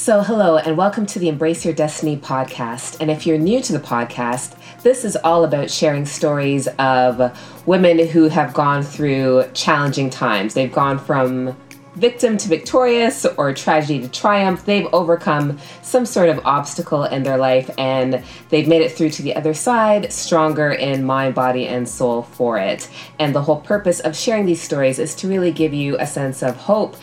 So, hello, and welcome to the Embrace Your Destiny podcast. And if you're new to the podcast, this is all about sharing stories of women who have gone through challenging times. They've gone from victim to victorious or tragedy to triumph. They've overcome some sort of obstacle in their life and they've made it through to the other side, stronger in mind, body, and soul for it. And the whole purpose of sharing these stories is to really give you a sense of hope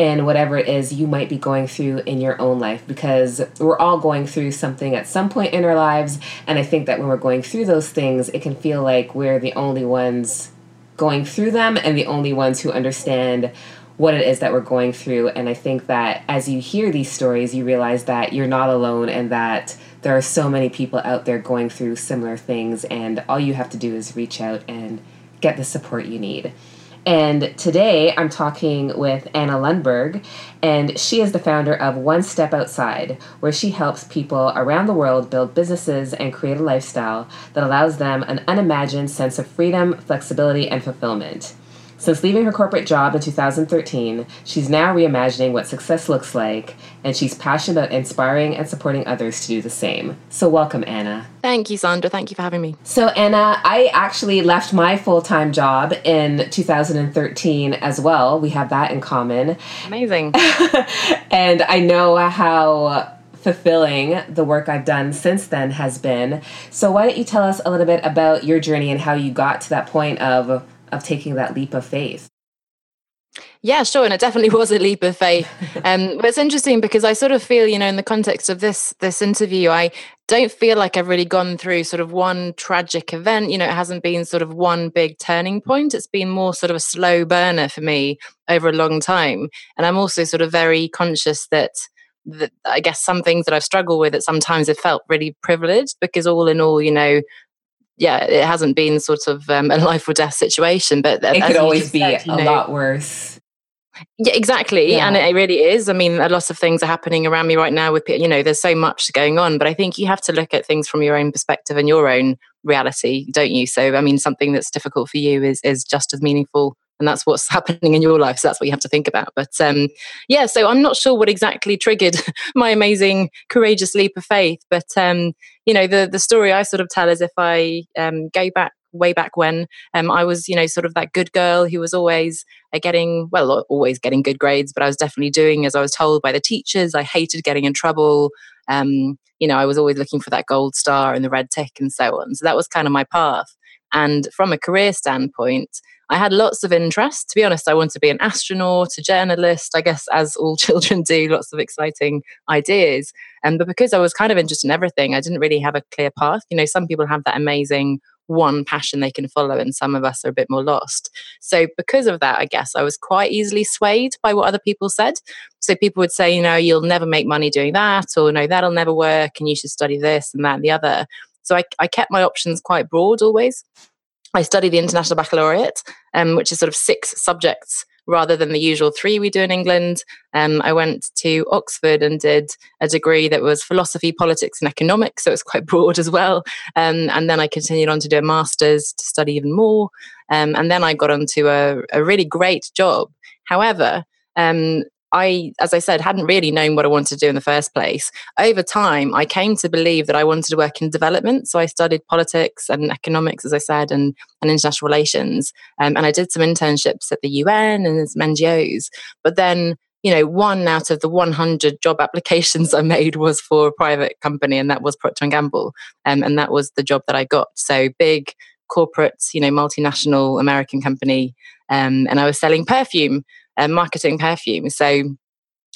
in whatever it is you might be going through in your own life because we're all going through something at some point in our lives. And I think that when we're going through those things, it can feel like we're the only ones going through them and the only ones who understand what it is that we're going through. And I think that as you hear these stories, you realize that you're not alone and that there are so many people out there going through similar things. And all you have to do is reach out and get the support you need. And today I'm talking with Anna Lundberg, and she is the founder of One Step Outside, where she helps people around the world build businesses and create a lifestyle that allows them an unimagined sense of freedom, flexibility, and fulfillment. Since leaving her corporate job in 2013, she's now reimagining what success looks like, and she's passionate about inspiring and supporting others to do the same. So, welcome, Anna. Thank you, Sandra. Thank you for having me. So, Anna, I actually left my full time job in 2013 as well. We have that in common. Amazing. and I know how fulfilling the work I've done since then has been. So, why don't you tell us a little bit about your journey and how you got to that point of of taking that leap of faith? Yeah, sure, and it definitely was a leap of faith. Um, but it's interesting because I sort of feel, you know, in the context of this this interview, I don't feel like I've really gone through sort of one tragic event. You know, it hasn't been sort of one big turning point. It's been more sort of a slow burner for me over a long time, and I'm also sort of very conscious that that I guess some things that I've struggled with that sometimes have felt really privileged because all in all, you know, yeah, it hasn't been sort of um, a life or death situation, but it could always be said, a know, lot worse. Yeah, exactly. Yeah. And it really is. I mean, a lot of things are happening around me right now with, you know, there's so much going on, but I think you have to look at things from your own perspective and your own reality, don't you? So, I mean, something that's difficult for you is, is just as meaningful and that's what's happening in your life so that's what you have to think about. But um, yeah so i'm not sure what exactly triggered my amazing courageous leap of faith but um, you know the the story i sort of tell is if i um, go back way back when um, i was you know sort of that good girl who was always uh, getting well always getting good grades but i was definitely doing as i was told by the teachers. I hated getting in trouble. Um, you know i was always looking for that gold star and the red tick and so on. So that was kind of my path and from a career standpoint I had lots of interest. To be honest, I wanted to be an astronaut, a journalist, I guess, as all children do, lots of exciting ideas. And but because I was kind of interested in everything, I didn't really have a clear path. You know, some people have that amazing one passion they can follow, and some of us are a bit more lost. So, because of that, I guess I was quite easily swayed by what other people said. So, people would say, you know, you'll never make money doing that, or no, that'll never work, and you should study this and that and the other. So, I, I kept my options quite broad always. I studied the International Baccalaureate, um, which is sort of six subjects rather than the usual three we do in England. Um, I went to Oxford and did a degree that was philosophy, politics, and economics, so it's quite broad as well. Um, and then I continued on to do a master's to study even more. Um, and then I got onto a, a really great job. However, um, I, as I said, hadn't really known what I wanted to do in the first place. Over time, I came to believe that I wanted to work in development. So I studied politics and economics, as I said, and, and international relations. Um, and I did some internships at the UN and some NGOs. But then, you know, one out of the 100 job applications I made was for a private company, and that was Procter and Gamble. Um, and that was the job that I got. So big corporate, you know, multinational American company. Um, and I was selling perfume um, marketing perfume. So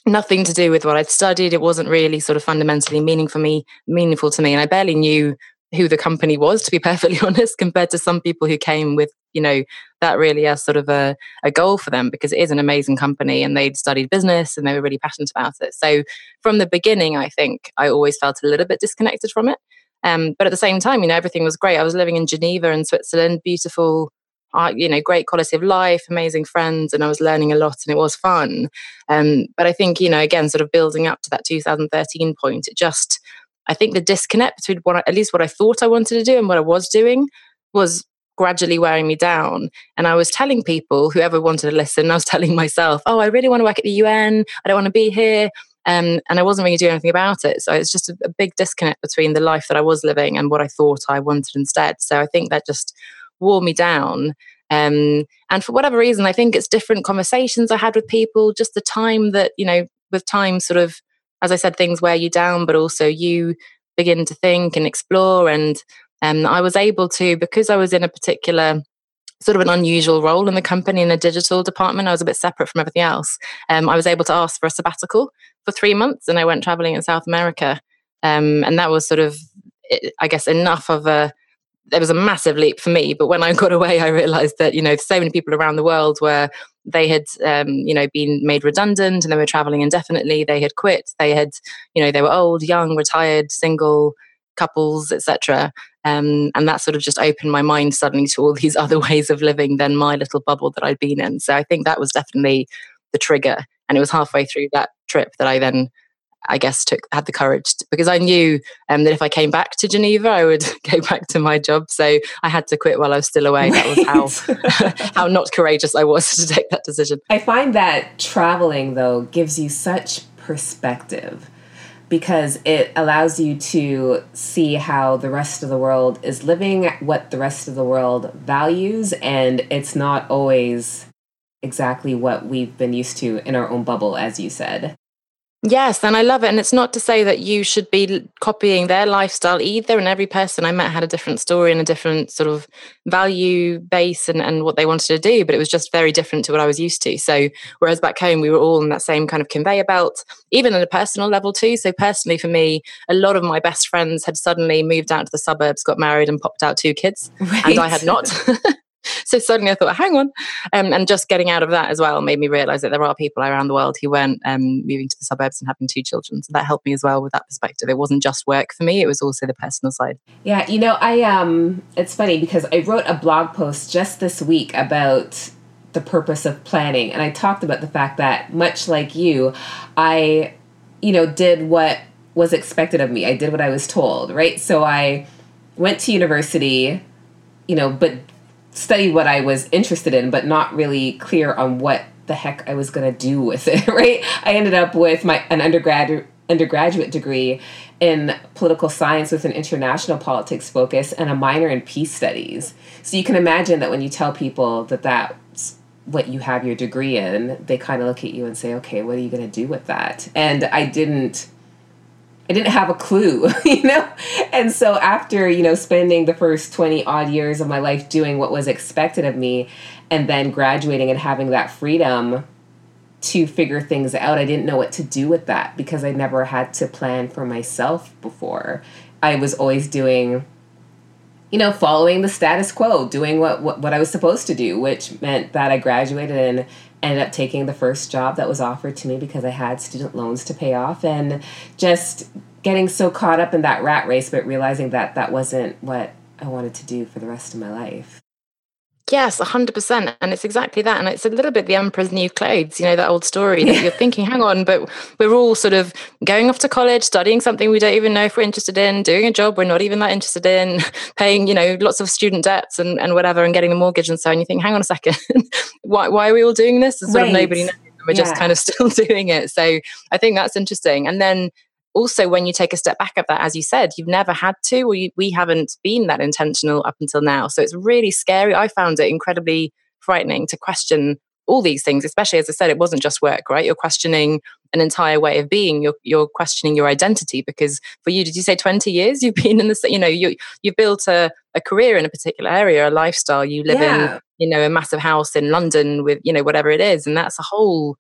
nothing to do with what I'd studied. It wasn't really sort of fundamentally meaningful for me, meaningful to me, and I barely knew who the company was, to be perfectly honest, compared to some people who came with, you know, that really as sort of a, a goal for them because it is an amazing company and they'd studied business and they were really passionate about it. So from the beginning, I think I always felt a little bit disconnected from it. Um, but at the same time, you know, everything was great. I was living in Geneva in Switzerland, beautiful uh, you know, great quality of life, amazing friends, and I was learning a lot and it was fun. Um, but I think, you know, again, sort of building up to that 2013 point, it just, I think the disconnect between what I, at least what I thought I wanted to do and what I was doing was gradually wearing me down. And I was telling people, whoever wanted to listen, I was telling myself, oh, I really want to work at the UN. I don't want to be here. Um, and I wasn't really doing anything about it. So it's just a, a big disconnect between the life that I was living and what I thought I wanted instead. So I think that just wore me down. Um, and for whatever reason, I think it's different conversations I had with people, just the time that, you know, with time sort of, as I said, things wear you down, but also you begin to think and explore. And um, I was able to, because I was in a particular sort of an unusual role in the company in the digital department. I was a bit separate from everything else. Um, I was able to ask for a sabbatical for three months and I went traveling in South America. Um, and that was sort of, I guess, enough of a, there was a massive leap for me. But when I got away, I realized that, you know, so many people around the world were, they had, um, you know, been made redundant and they were traveling indefinitely. They had quit. They had, you know, they were old, young, retired, single, couples, etc. Um, and that sort of just opened my mind suddenly to all these other ways of living than my little bubble that I'd been in. So I think that was definitely the trigger. And it was halfway through that trip that I then, I guess, took had the courage to, because I knew um, that if I came back to Geneva, I would go back to my job. So I had to quit while I was still away. Right. That was how how not courageous I was to take that decision. I find that traveling though gives you such perspective because it allows you to see how the rest of the world is living, what the rest of the world values, and it's not always exactly what we've been used to in our own bubble, as you said. Yes, and I love it. And it's not to say that you should be copying their lifestyle either. And every person I met had a different story and a different sort of value base and, and what they wanted to do. But it was just very different to what I was used to. So, whereas back home, we were all in that same kind of conveyor belt, even on a personal level too. So, personally, for me, a lot of my best friends had suddenly moved out to the suburbs, got married, and popped out two kids. Right. And I had not. so suddenly I thought, hang on. Um, and just getting out of that as well made me realize that there are people around the world who weren't um, moving to the suburbs and having two children. So that helped me as well with that perspective. It wasn't just work for me, it was also the personal side. Yeah, you know, I um it's funny because I wrote a blog post just this week about the purpose of planning and I talked about the fact that much like you, I you know, did what was expected of me. I did what I was told, right? So I went to university, you know, but studied what I was interested in, but not really clear on what the heck I was going to do with it, right? I ended up with my an undergrad undergraduate degree in political science with an international politics focus and a minor in peace studies. So you can imagine that when you tell people that that's what you have your degree in, they kind of look at you and say, "Okay, what are you going to do with that?" And I didn't I didn't have a clue, you know? And so after, you know, spending the first 20 odd years of my life doing what was expected of me and then graduating and having that freedom to figure things out, I didn't know what to do with that because I never had to plan for myself before. I was always doing you know, following the status quo, doing what, what, what I was supposed to do, which meant that I graduated and ended up taking the first job that was offered to me because I had student loans to pay off and just getting so caught up in that rat race, but realizing that that wasn't what I wanted to do for the rest of my life. Yes, 100%. And it's exactly that. And it's a little bit the emperor's new clothes, you know, that old story that you're thinking, hang on, but we're all sort of going off to college, studying something we don't even know if we're interested in, doing a job we're not even that interested in, paying, you know, lots of student debts and, and whatever, and getting a mortgage and so on. You think, hang on a second, why, why are we all doing this? And sort right. of nobody knows. We're yeah. just kind of still doing it. So I think that's interesting. And then also when you take a step back of that as you said you've never had to or you, we haven't been that intentional up until now. So it's really scary. I found it incredibly frightening to question all these things especially as i said it wasn't just work right? You're questioning an entire way of being. You're, you're questioning your identity because for you did you say 20 years you've been in this you know you you've built a, a career in a particular area a lifestyle. You live yeah. in you know a massive house in london with you know whatever it is and that's a whole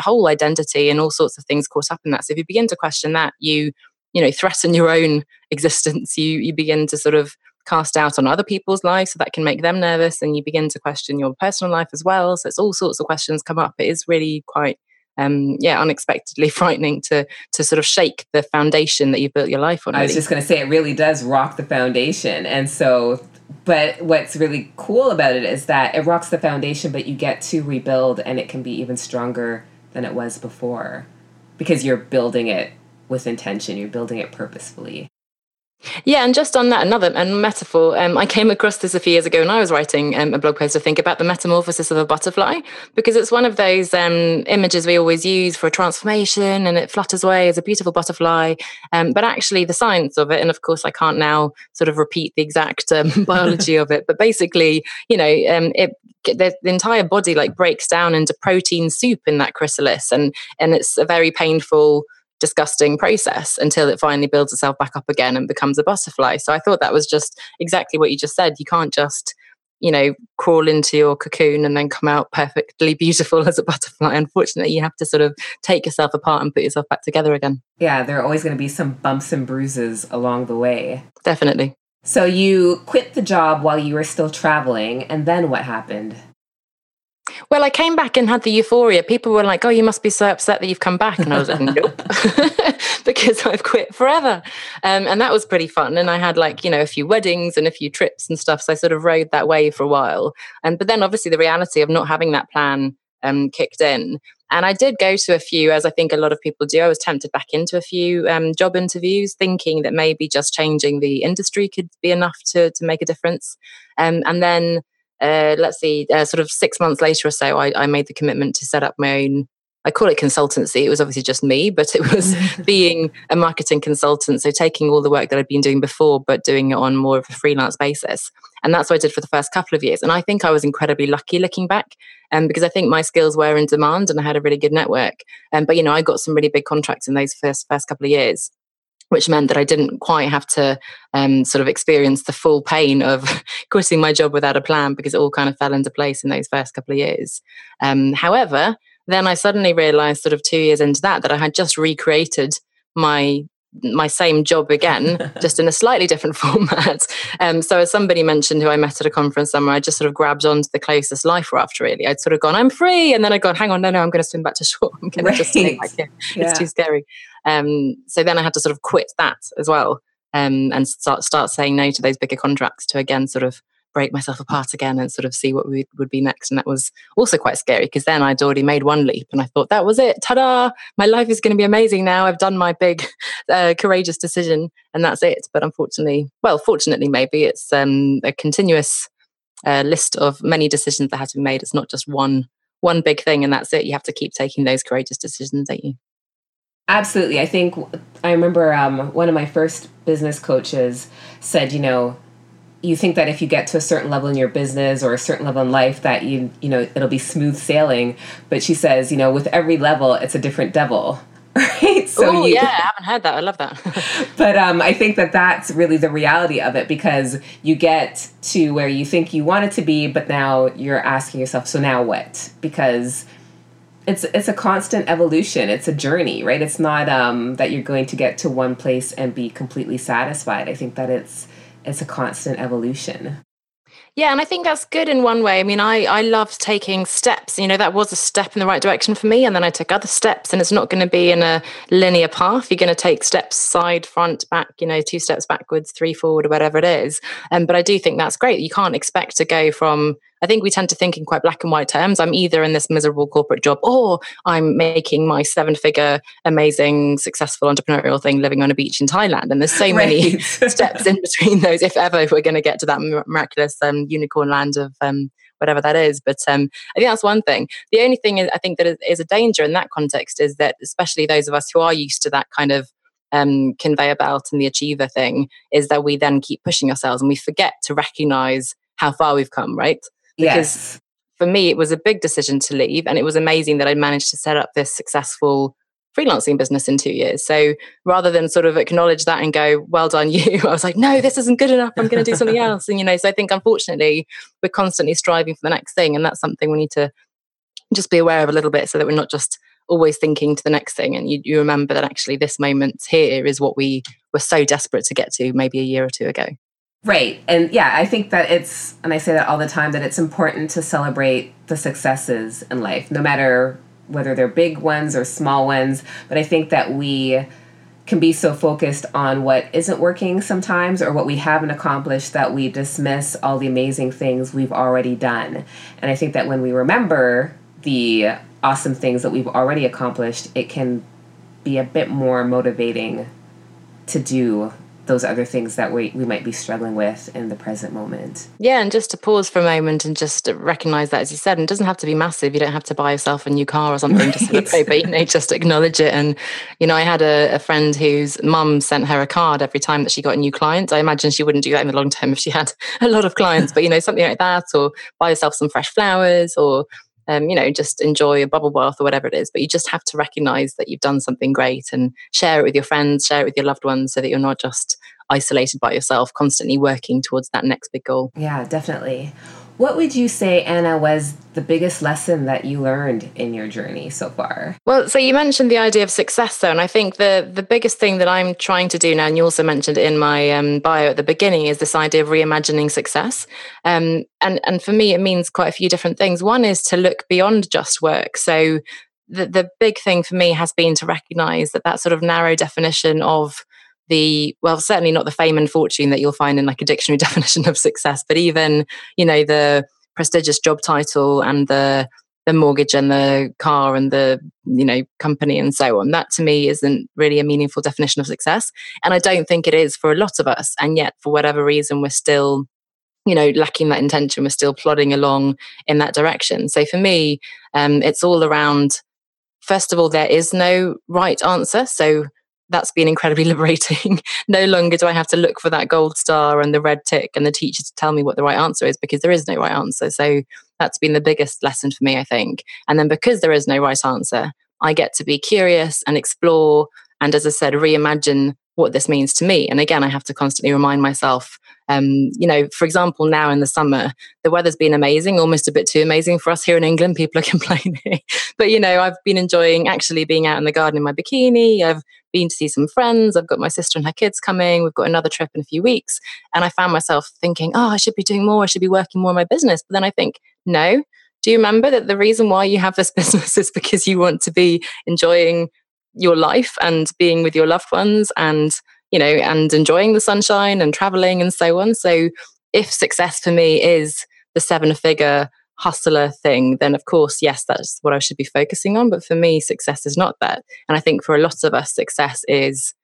whole identity and all sorts of things caught up in that. So if you begin to question that, you you know threaten your own existence. You you begin to sort of cast out on other people's lives, so that can make them nervous, and you begin to question your personal life as well. So it's all sorts of questions come up. It is really quite um, yeah, unexpectedly frightening to to sort of shake the foundation that you've built your life on. Really. I was just going to say it really does rock the foundation, and so. But what's really cool about it is that it rocks the foundation, but you get to rebuild, and it can be even stronger than it was before because you're building it with intention, you're building it purposefully. Yeah, and just on that, another and metaphor. Um, I came across this a few years ago when I was writing um, a blog post. I think about the metamorphosis of a butterfly because it's one of those um, images we always use for a transformation, and it flutters away as a beautiful butterfly. Um, but actually, the science of it, and of course, I can't now sort of repeat the exact um, biology of it, but basically, you know, um, it the, the, entire body like breaks down into protein soup in that chrysalis, and and it's a very painful disgusting process until it finally builds itself back up again and becomes a butterfly. So I thought that was just exactly what you just said. You can't just, you know, crawl into your cocoon and then come out perfectly beautiful as a butterfly. Unfortunately, you have to sort of take yourself apart and put yourself back together again. Yeah, there are always going to be some bumps and bruises along the way. Definitely. So you quit the job while you were still traveling, and then what happened? Well, I came back and had the euphoria. People were like, "Oh, you must be so upset that you've come back," and I was like, "Nope," because I've quit forever. Um, and that was pretty fun. And I had like you know a few weddings and a few trips and stuff. So I sort of rode that wave for a while. And but then obviously the reality of not having that plan um, kicked in. And I did go to a few, as I think a lot of people do. I was tempted back into a few um, job interviews, thinking that maybe just changing the industry could be enough to to make a difference. Um, and then uh, let's see, uh, sort of six months later or so, I, I, made the commitment to set up my own. I call it consultancy. It was obviously just me, but it was being a marketing consultant. So taking all the work that I'd been doing before, but doing it on more of a freelance basis. And that's what I did for the first couple of years. And I think I was incredibly lucky looking back, um, because I think my skills were in demand and I had a really good network. Um, but you know, I got some really big contracts in those first first couple of years which meant that I didn't quite have to um, sort of experience the full pain of quitting my job without a plan because it all kind of fell into place in those first couple of years. Um, however, then I suddenly realized, sort of two years into that, that I had just recreated my my same job again, just in a slightly different format. Um, so, as somebody mentioned who I met at a conference somewhere, I just sort of grabbed onto the closest life raft, really. I'd sort of gone, I'm free. And then I'd gone, hang on, no, no, I'm going to swim back to shore. I'm going right. to just swim back here. Yeah. It's too scary. Um, so then I had to sort of quit that as well um, and start start saying no to those bigger contracts to again sort of break myself apart again and sort of see what we, would be next. And that was also quite scary because then I'd already made one leap and I thought that was it. Ta-da! My life is going to be amazing now. I've done my big, uh, courageous decision and that's it. But unfortunately, well, fortunately, maybe it's um, a continuous uh, list of many decisions that have to be made. It's not just one one big thing and that's it. You have to keep taking those courageous decisions, don't you? Absolutely. I think I remember um, one of my first business coaches said, you know, you think that if you get to a certain level in your business or a certain level in life that you you know it'll be smooth sailing. But she says you know with every level it's a different devil right? So you, yeah i haven't heard that. I love that. But um, i think that that's really the reality of it because you get to where you think you want it to be but now you're asking yourself so now what? Because it's it's a constant evolution. It's a journey right? It's not um, that you're going to get to one place and be completely satisfied. I think that it's it's a constant evolution yeah, and I think that's good in one way. I mean, I I love taking steps. You know, that was a step in the right direction for me, and then I took other steps, and it's not going to be in a linear path. You're going to take steps side, front, back. You know, two steps backwards, three forward, or whatever it is. Um, but I do think that's great. You can't expect to go from I think we tend to think in quite black and white terms. I'm either in this miserable corporate job or I'm making my seven figure, amazing, successful entrepreneurial thing living on a beach in Thailand. And there's so right. many steps in between those, if ever we're going to get to that miraculous um, unicorn land of um, whatever that is. But um, I think that's one thing. The only thing is, I think that is, is a danger in that context is that, especially those of us who are used to that kind of um, conveyor belt and the achiever thing is that we then keep pushing ourselves and we forget to recognize how far we've come, right? Because yes. for me, it was a big decision to leave. And it was amazing that I managed to set up this successful freelancing business in two years. So rather than sort of acknowledge that and go, well done, you, I was like, no, this isn't good enough. I'm going to do something else. And, you know, so I think unfortunately, we're constantly striving for the next thing. And that's something we need to just be aware of a little bit so that we're not just always thinking to the next thing. And you, you remember that actually this moment here is what we were so desperate to get to maybe a year or two ago. Right. And yeah, I think that it's, and I say that all the time, that it's important to celebrate the successes in life, no matter whether they're big ones or small ones. But I think that we can be so focused on what isn't working sometimes or what we haven't accomplished that we dismiss all the amazing things we've already done. And I think that when we remember the awesome things that we've already accomplished, it can be a bit more motivating to do those other things that we, we might be struggling with in the present moment. Yeah, and just to pause for a moment and just recognize that, as you said, and it doesn't have to be massive. You don't have to buy yourself a new car or something right. to celebrate, but you know, just acknowledge it. And you know, I had a, a friend whose mum sent her a card every time that she got a new client. I imagine she wouldn't do that in the long term if she had a lot of clients, but you know, something like that, or buy yourself some fresh flowers, or um, you know, just enjoy a bubble bath or whatever it is. But you just have to recognize that you've done something great and share it with your friends, share it with your loved ones so that you're not just isolated by yourself, constantly working towards that next big goal. Yeah, definitely. What would you say, Anna, was the biggest lesson that you learned in your journey so far? Well, so you mentioned the idea of success, though, and I think the the biggest thing that I'm trying to do now, and you also mentioned in my um, bio at the beginning, is this idea of reimagining success. Um, and and for me, it means quite a few different things. One is to look beyond just work. So the the big thing for me has been to recognise that that sort of narrow definition of the well certainly not the fame and fortune that you'll find in like a dictionary definition of success but even you know the prestigious job title and the the mortgage and the car and the you know company and so on that to me isn't really a meaningful definition of success. And i don't think it is for a lot of us. And yet for whatever reason we're still you know lacking that intention. We're still plodding along in that direction. So for me um, it's all around first of all there is no right answer. So that's been incredibly liberating. no longer do I have to look for that gold star and the red tick and the teacher to tell me what the right answer is because there is no right answer. So that's been the biggest lesson for me, I think. And then because there is no right answer, I get to be curious and explore. And as I said, reimagine what this means to me. And again, I have to constantly remind myself um, you know, for example, now in the summer, the weather's been amazing, almost a bit too amazing for us here in England. People are complaining. but, you know, I've been enjoying actually being out in the garden in my bikini. I've been to see some friends. I've got my sister and her kids coming. We've got another trip in a few weeks. And I found myself thinking, oh, I should be doing more. I should be working more in my business. But then I think, no. Do you remember that the reason why you have this business is because you want to be enjoying your life and being with your loved ones and you know, and enjoying the sunshine and traveling and so on. So if success for me is the seven figure hustler thing, then of course, yes, that's what I should be focusing on. But for me, success is not that. And I think for a lot of us, success is,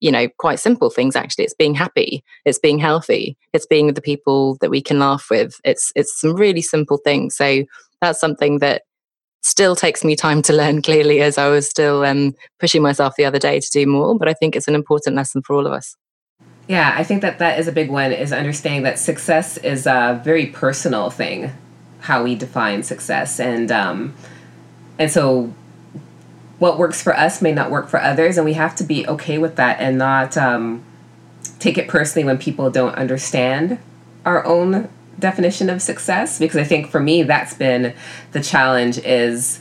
you know, quite simple things actually. It's being happy, it's being healthy, it's being with the people that we can laugh with. It's it's some really simple things. So that's something that still takes me time to learn clearly as I was still um, pushing myself the other day to do more. But I think it's an important lesson for all of us. Yeah, I think that that is a big one is understanding that success is a very personal thing, how we define success. And, um, and so what works for us may not work for others. And we have to be okay with that and not um, take it personally when people don't understand our own definition of success because I think for me that's been the challenge is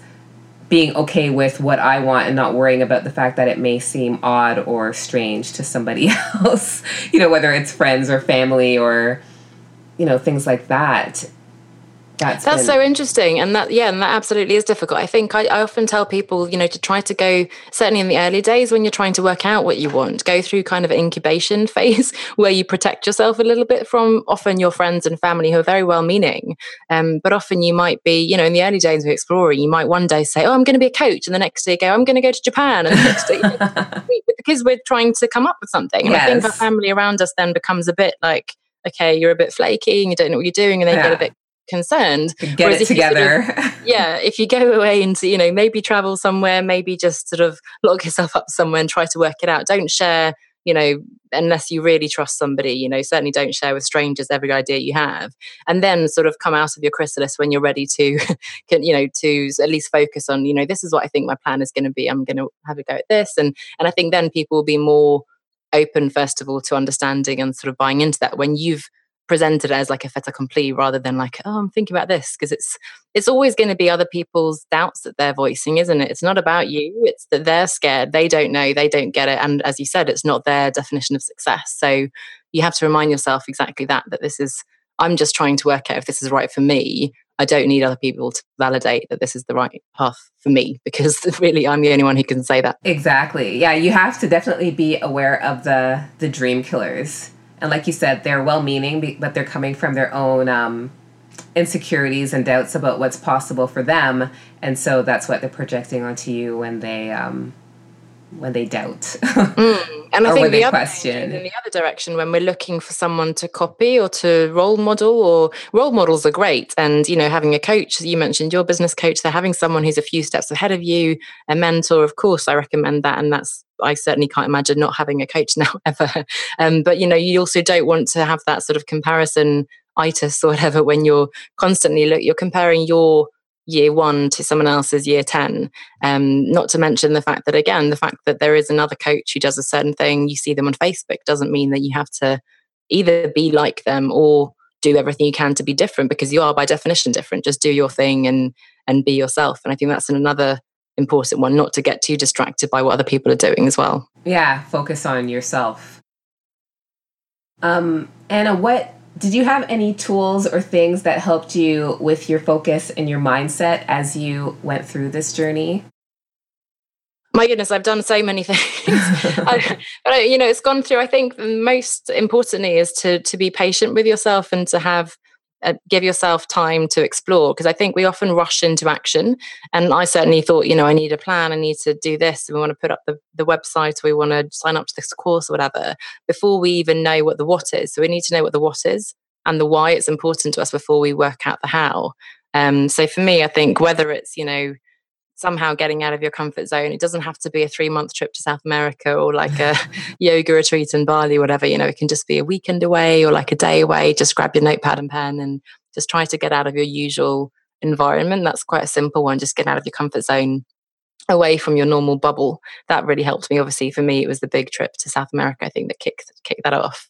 being okay with what I want and not worrying about the fact that it may seem odd or strange to somebody else, you know, whether it's friends or family or you know things like that that's, that's been... so interesting and that yeah and that absolutely is difficult i think I, I, often tell people you know to try to go certainly in the early days when you're trying to work out what you want go through kind of an incubation phase where you protect yourself a little bit from often your friends and family who are very well meaning um, but often you might be you know in the early days of exploring you might one day say oh i'm going to be a coach and the next day go i'm going to go to japan and the next day because we're trying to come up with something and yes. i think our family around us then becomes a bit like okay, you're a bit flaky and you don't know what you're doing, and they yeah. get a bit concerned. Get Whereas it together. Sort of, yeah, if you go away and you know maybe travel somewhere, maybe just sort of lock yourself up somewhere and try to work it out. Don't share, you know, unless you really trust somebody. You know, certainly don't share with strangers every idea you have, and then sort of come out of your chrysalis when you're ready to, can, you know, to at least focus on, you know, this is what I think my plan is going to be. I'm going to have a go at this, and and I think then people will be more open first of all to understanding and sort of buying into that when you've presented as like a fait accompli rather than like oh i'm thinking about this because it's it's always going to be other people's doubts that they're voicing isn't it it's not about you it's that they're scared they don't know they don't get it and as you said it's not their definition of success so you have to remind yourself exactly that that this is i'm just trying to work out if this is right for me I don't need other people to validate that this is the right path for me because really I'm the only one who can say that. Exactly. Yeah, you have to definitely be aware of the the dream killers and like you said, they're well meaning, but they're coming from their own um, insecurities and doubts about what's possible for them. And so that's what they're projecting onto you when they um, when they doubt. mm. And I think the other, question. in the other direction, when we're looking for someone to copy or to role model, or role models are great. And, you know, having a coach, you mentioned your business coach, they're having someone who's a few steps ahead of you, a mentor, of course, I recommend that. And that's, I certainly can't imagine not having a coach now ever. Um, but, you know, you also don't want to have that sort of comparison itis or whatever when you're constantly look, you're comparing your year one to someone else's year 10 um, not to mention the fact that again the fact that there is another coach who does a certain thing you see them on facebook doesn't mean that you have to either be like them or do everything you can to be different because you are by definition different. Just do your thing and and be yourself. And i think that's another important one not to get too distracted by what other people are doing as well. Yeah focus on yourself. Um anna what did you have any tools or things that helped you with your focus and your mindset as you went through this journey? My goodness, I've done so many things. I, but I, you know, it's gone through. I think most importantly is to to be patient with yourself and to have uh, give yourself time to explore because I think we often rush into action. And I certainly thought, you know, I need a plan, I need to do this, and we want to put up the, the website, we want to sign up to this course or whatever, before we even know what the what is. So we need to know what the what is and the why it's important to us before we work out the how. Um, so for me, I think whether it's, you know, somehow getting out of your comfort zone. It doesn't have to be a three month trip to South America or like a yoga retreat in Bali, whatever. You know, it can just be a weekend away or like a day away. Just grab your notepad and pen and just try to get out of your usual environment. That's quite a simple one. Just get out of your comfort zone away from your normal bubble. That really helped me. Obviously, for me, it was the big trip to South America, I think, that kicked kicked that off.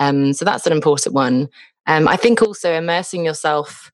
Um, so that's an important one. Um, I think also immersing yourself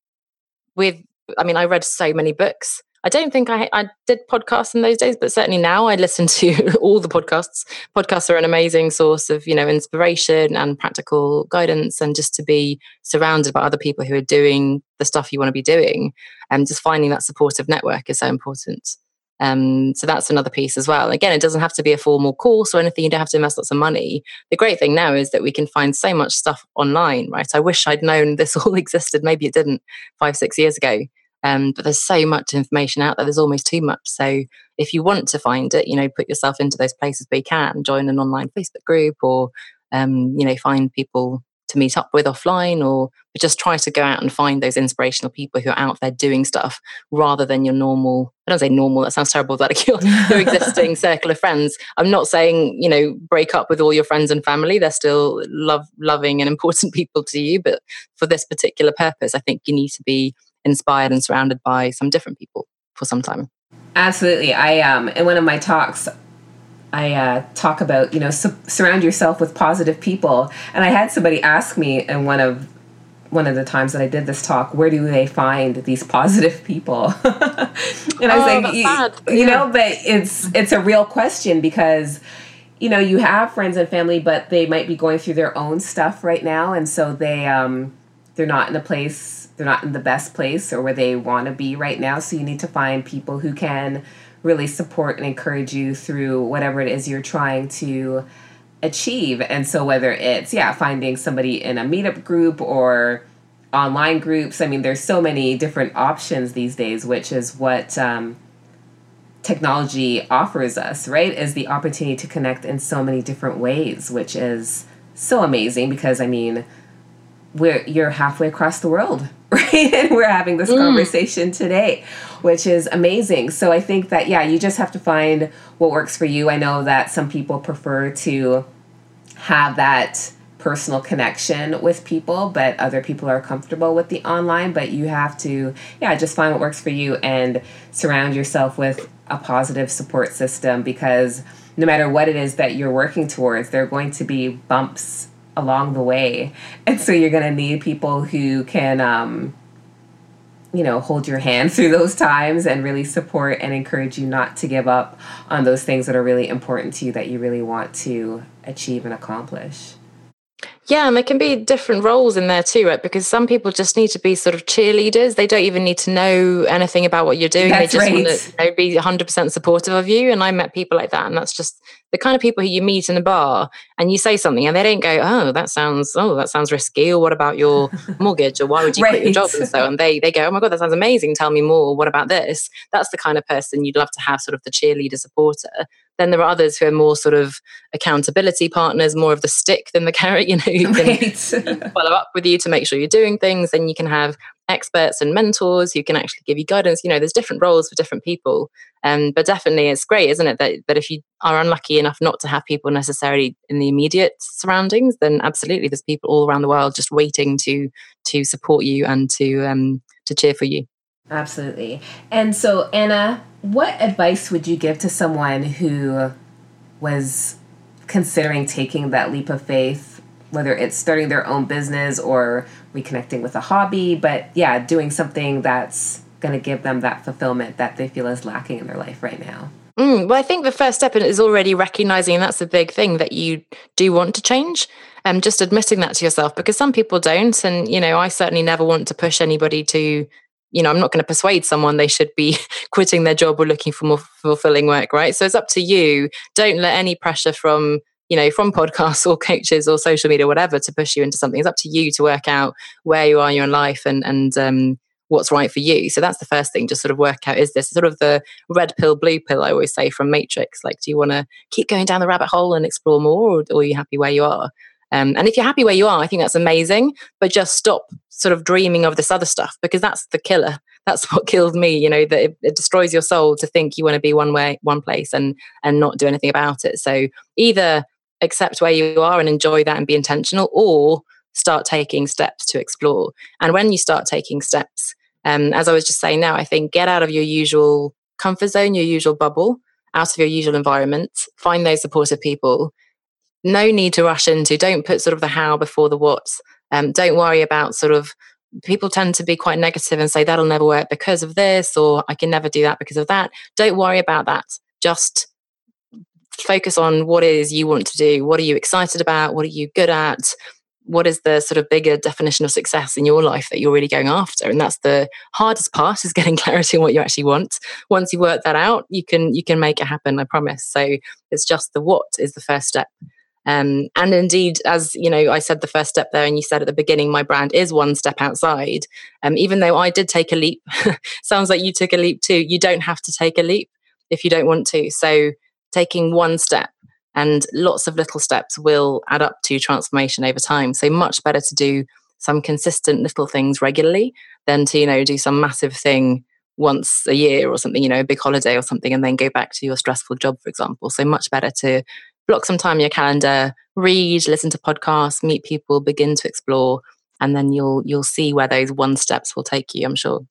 with, I mean, I read so many books I don't think I, I did podcasts in those days, but certainly now I listen to all the podcasts. Podcasts are an amazing source of, you know, inspiration and practical guidance and just to be surrounded by other people who are doing the stuff you want to be doing. And just finding that supportive network is so important. Um, so that's another piece as well. Again, it doesn't have to be a formal course or anything. You don't have to invest lots of money. The great thing now is that we can find so much stuff online, right? I wish I'd known this all existed. Maybe it didn't five, six years ago. Um, but there's so much information out there. There's almost too much. So if you want to find it, you know, put yourself into those places where you can. Join an online Facebook group, or um, you know, find people to meet up with offline, or just try to go out and find those inspirational people who are out there doing stuff rather than your normal. I don't say normal. That sounds terrible. That your, your existing circle of friends. I'm not saying you know break up with all your friends and family. They're still love, loving and important people to you. But for this particular purpose, I think you need to be inspired and surrounded by some different people for some time. Absolutely. I um in one of my talks I uh, talk about you know su- surround yourself with positive people, and I had somebody ask me in one of one of the times that I did this talk, where do they find these positive people? and I was oh, like, you, you know, but it's it's a real question because you know you have friends and family, but they might be going through their own stuff right now, and so they um they're not in a place they're not in the best place or where they want to be right now. So you need to find people who can really support and encourage you through whatever it is you're trying to achieve. And so whether it's yeah, finding somebody in a meetup group or online groups, I mean, there's so many different options these days, which is what um, technology offers us, right? Is the opportunity to connect in so many different ways, which is so amazing because I mean, we're you're halfway across the world right? and we're having this mm. conversation today, which is amazing. So I think that, yeah, you just have to find what works for you. I know that some people prefer to have that personal connection with people, but other people are comfortable with the online. But you have to, yeah, just find what works for you and surround yourself with a positive support system because no matter what it is that you're working towards, there are going to be bumps along the way. And so you're going to need people who can, um, you know, hold your hand through those times and really support and encourage you not to give up on those things that are really important to you that you really want to achieve and accomplish. Yeah, and there can be different roles in there too, right? Because some people just need to be sort of cheerleaders. They don't even need to know anything about what you're doing. That's they just right. want to you know, be 100% supportive of you. And I met people like that, and that's just the kind of people who you meet in a bar and you say something and they don't go, oh, that sounds, oh, that sounds risky. Or what about your mortgage? Or why would you right. quit your job? And so on. They, they go, oh my God, that sounds amazing. Tell me more. What about this? That's the kind of person you'd love to have sort of the cheerleader supporter. Then there are others who are more sort of accountability partners, more of the stick than the carrot, you know, who can right. follow up with you to make sure you're doing things. Then you can have experts and mentors who can actually give you guidance. You know, there's different roles for different people. Um, but definitely it's great, isn't it? That, that if you are unlucky enough not to have people necessarily in the immediate surroundings, then absolutely there's people all around the world just waiting to to support you and to um, to cheer for you. Absolutely. And so Anna, what advice would you give to someone who was considering taking that leap of faith, whether it's starting their own business or reconnecting with a hobby, but yeah, doing something that's going to give them that fulfillment that they feel is lacking in their life right now? Mm, well, I think the first step is already recognizing that's a big thing that you do want to change and just admitting that to yourself because some people don't. And, you know, I certainly never want to push anybody to you know, I'm not going to persuade someone they should be quitting their job or looking for more fulfilling work, right? So it's up to you. Don't let any pressure from, you know, from podcasts or coaches or social media, whatever, to push you into something. It's up to you to work out where you are in your life and and um, what's right for you. So that's the first thing. Just sort of work out: is this sort of the red pill, blue pill? I always say from Matrix. Like, do you want to keep going down the rabbit hole and explore more, or, or are you happy where you are? Um, and if you're happy where you are, I think that's amazing. But just stop sort of dreaming of this other stuff because that's the killer. That's what kills me. You know that it, it destroys your soul to think you want to be one way, one place, and and not do anything about it. So either accept where you are and enjoy that and be intentional, or start taking steps to explore. And when you start taking steps, um, as I was just saying now, I think get out of your usual comfort zone, your usual bubble, out of your usual environment, find those supportive people no need to rush into. Don't put sort of the how before the what. Um, don't worry about sort of people tend to be quite negative and say that'll never work because of this or I can never do that because of that. Don't worry about that. Just focus on what it is you want to do. What are you excited about? What are you good at? What is the sort of bigger definition of success in your life that you're really going after? And that's the hardest part is getting clarity on what you actually want. Once you work that out, you can you can make it happen, I promise. So it's just the what is the first step. Um, and indeed, as you know, I said the first step there, and you said at the beginning, my brand is one step outside. Um, even though I did take a leap, sounds like you took a leap too. You don't have to take a leap if you don't want to. So taking one step and lots of little steps will add up to transformation over time. So much better to do some consistent little things regularly than to you know do some massive thing once a year or something, you know, a big holiday or something, and then go back to your stressful job, for example. So much better to block some time in your calendar, read, listen to podcasts, meet people, begin to explore, and then you'll you'll see where those one steps will take you. I'm sure.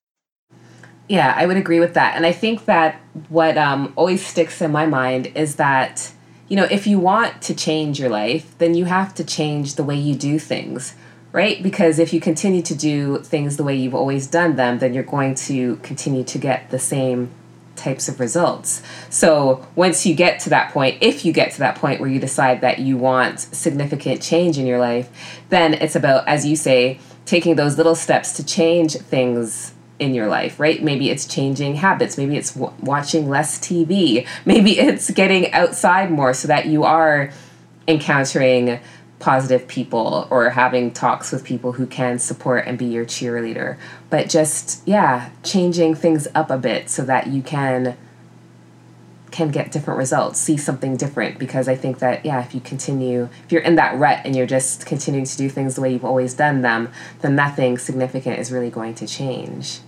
Yeah, I would agree with that, and I think that what um, always sticks in my mind is that you know if you want to change your life, then you have to change the way you do things. Right? Because if you continue to do things the way you've always done them, then you're going to continue to get the same types of results. So once you get to that point, if you get to that point where you decide that you want significant change in your life, then it's about, as you say, taking those little steps to change things in your life, right? Maybe it's changing habits. Maybe it's w- watching less TV. Maybe it's getting outside more so that you are encountering positive people or having talks with people who can support and be your cheerleader. But just, yeah, changing things up a bit so that you can can get different results, see something different because I think that yeah, if you continue if you're in that rut and you're just continuing to do things the way you've always done them, then nothing significant is really going to change.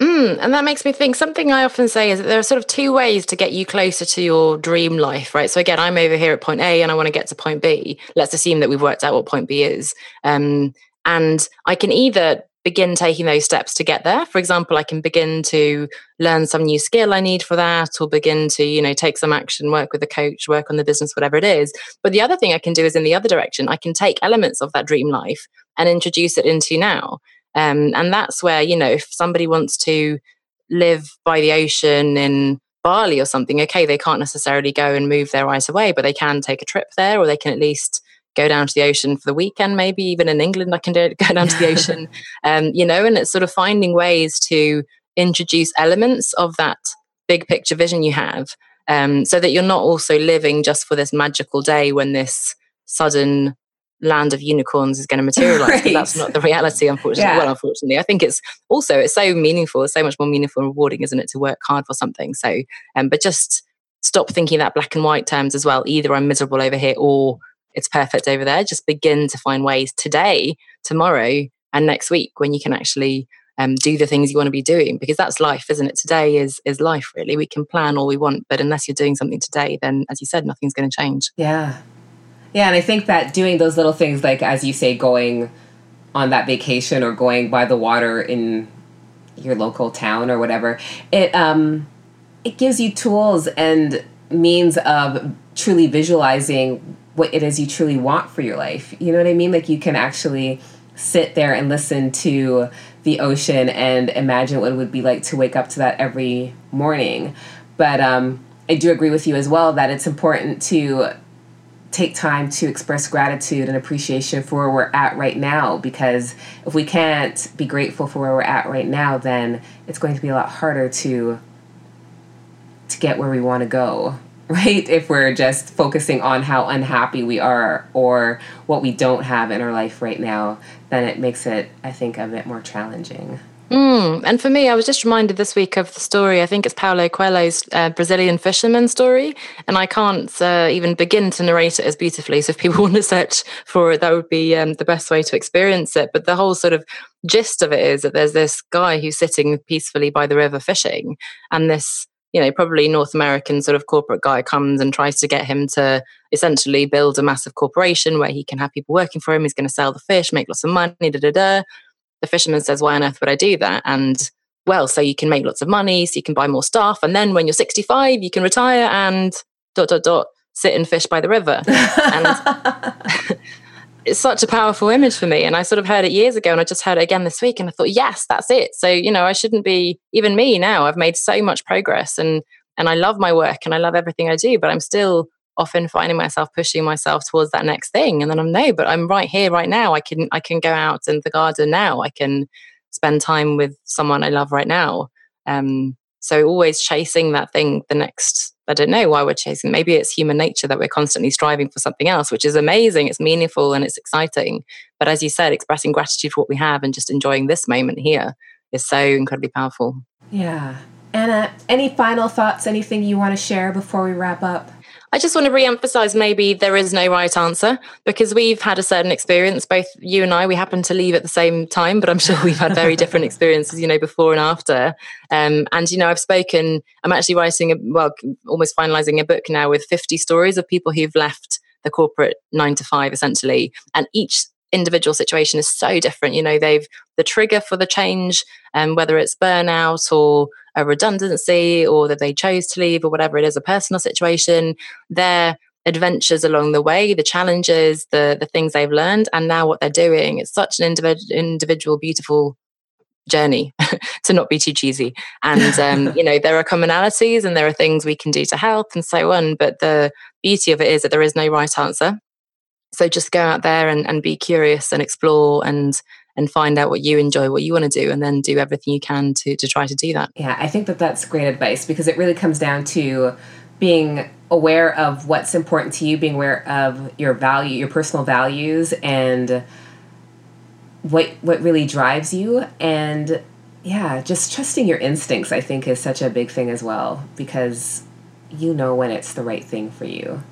Mm, and that makes me think something I often say is that there are sort of two ways to get you closer to your dream life, right? So again, I'm over here at point A and I want to get to point B. Let's assume that we've worked out what point B is. Um, and I can either begin taking those steps to get there. For example, I can begin to learn some new skill I need for that, or begin to, you know, take some action, work with a coach, work on the business, whatever it is. But the other thing I can do is in the other direction, I can take elements of that dream life and introduce it into now. Um, and that's where, you know, if somebody wants to live by the ocean in Bali or something, okay, they can't necessarily go and move their eyes away, but they can take a trip there or they can at least go down to the ocean for the weekend, maybe even in England, I can do it, go down to the ocean, um, you know, and it's sort of finding ways to introduce elements of that big picture vision you have um, so that you're not also living just for this magical day when this sudden land of unicorns is going to materialize right. but that's not the reality unfortunately. Yeah. well unfortunately i think it's also it's so meaningful it's so much more meaningful and rewarding isn't it to work hard for something? So um, but just stop thinking that black and white terms as well either i'm miserable over here or it's perfect over there. Just begin to find ways today tomorrow and next week when you can actually um, do the things you want to be doing because that's life isn't it? Today is is life really. We can plan all we want but unless you're doing something today then as you said nothing's going to change. Yeah yeah and i think that doing those little things like as you say going on that vacation or going by the water in your local town or whatever it um it gives you tools and means of truly visualizing what it is you truly want for your life you know what i mean like you can actually sit there and listen to the ocean and imagine what it would be like to wake up to that every morning. But um, I do agree with you as well that it's important to take time to express gratitude and appreciation for where we're at right now because if we can't be grateful for where we're at right now then it's going to be a lot harder to to get where we want to go right? If we're just focusing on how unhappy we are or what we don't have in our life right now, then it makes it, I think, a bit more challenging. Mm. And for me, I was just reminded this week of the story. I think it's Paulo Coelho's uh, Brazilian fisherman story, and I can't uh, even begin to narrate it as beautifully. So if people want to search for it, that would be um, the best way to experience it. But the whole sort of gist of it is that there's this guy who's sitting peacefully by the river fishing, and this you know, probably North American sort of corporate guy comes and tries to get him to essentially build a massive corporation where he can have people working for him. He's going to sell the fish, make lots of money, da da da. The fisherman says, Why on earth would I do that? And well, so you can make lots of money, so you can buy more stuff. And then when you're 65, you can retire and dot, dot, dot, sit and fish by the river. and it's such a powerful image for me. And I sort of heard it years ago and I just heard it again this week and I thought, yes, that's it. So, you know, I shouldn't be even me now. I've made so much progress and and I love my work and I love everything I do, but I'm still often finding myself pushing myself towards that next thing. And then I'm no, but I'm right here, right now. I can I can go out in the garden now. I can spend time with someone I love right now. Um, so always chasing that thing, the next, I don't know why we're chasing. Maybe it's human nature that we're constantly striving for something else, which is amazing. It's meaningful and it's exciting. But as you said, expressing gratitude for what we have and just enjoying this moment here is so incredibly powerful. Yeah. Anna, any final thoughts, anything you want to share before we wrap up? I just want to re-emphasize maybe there is no right answer because we've had a certain experience. Both you and I, we happen to leave at the same time, but I'm sure we've had very different experiences, you know, before and after. Um, and you know, I've spoken. I'm actually writing, a, well, almost finalizing a book now with 50 stories of people who've left the corporate nine to five, essentially, and each individual situation is so different. You know, they've the trigger for the change, and um, whether it's burnout or a redundancy or that they chose to leave or whatever it is, a personal situation, their adventures along the way, the challenges, the the things they've learned, and now what they're doing. It's such an individ- individual, beautiful journey to not be too cheesy. And um, you know, there are commonalities and there are things we can do to help and so on. But the beauty of it is that there is no right answer. So just go out there and, and be curious and explore and and find out what you enjoy, what you want to do, and then do everything you can to to try to do that. Yeah, I think that that's great advice because it really comes down to being aware of what's important to you, being aware of your value, your personal values, and what what really drives you, and yeah, just trusting your instincts. I think is such a big thing as well because you know when it's the right thing for you.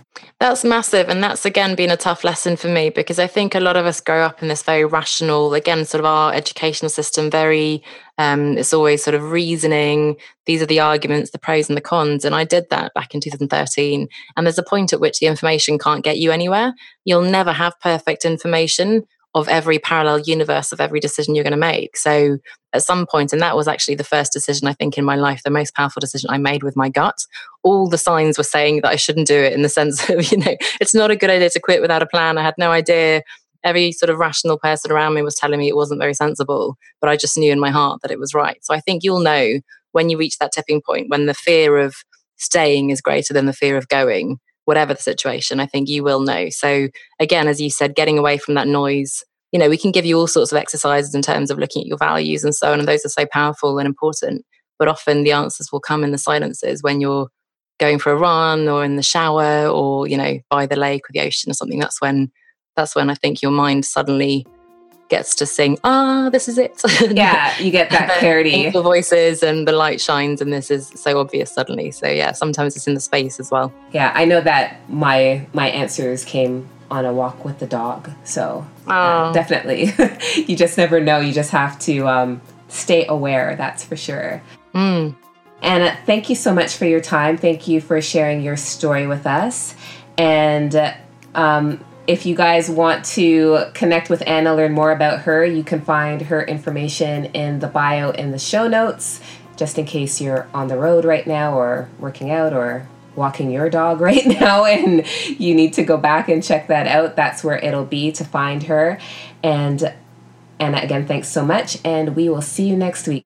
That's massive. And that's again been a tough lesson for me because I think a lot of us grow up in this very rational, again, sort of our educational system, very, um, it's always sort of reasoning. These are the arguments, the pros and the cons. And I did that back in 2013. And there's a point at which the information can't get you anywhere. You'll never have perfect information of every parallel universe of every decision you're going to make. So at some point, and that was actually the first decision I think in my life, the most powerful decision I made with my gut. All the signs were saying that I shouldn't do it in the sense of, you know, it's not a good idea to quit without a plan. I had no idea. Every sort of rational person around me was telling me it wasn't very sensible, but I just knew in my heart that it was right. So I think you'll know when you reach that tipping point, when the fear of staying is greater than the fear of going, whatever the situation, I think you will know. So, again, as you said, getting away from that noise. You know, we can give you all sorts of exercises in terms of looking at your values and so on, and those are so powerful and important. But often the answers will come in the silences when you're going for a run or in the shower or you know by the lake or the ocean or something. That's when that's when i think your mind suddenly gets to sing ah this is it. Yeah you get that clarity. the voices and the light shines and this is so obvious suddenly. So yeah sometimes it's in the space as well. Yeah i know that my my answers came on a walk with the dog so oh. definitely you just never know you just have to um, stay aware that's for sure mm. And thank you so much for your time. Thank you for sharing your story with us. And um, if you guys want to connect with Anna, learn more about her, you can find her information in the bio in the show notes, just in case you're on the road right now or working out or walking your dog right now and you need to go back and check that out. That's where it'll be to find her. And Anna, again, thanks so much. And we will see you next week.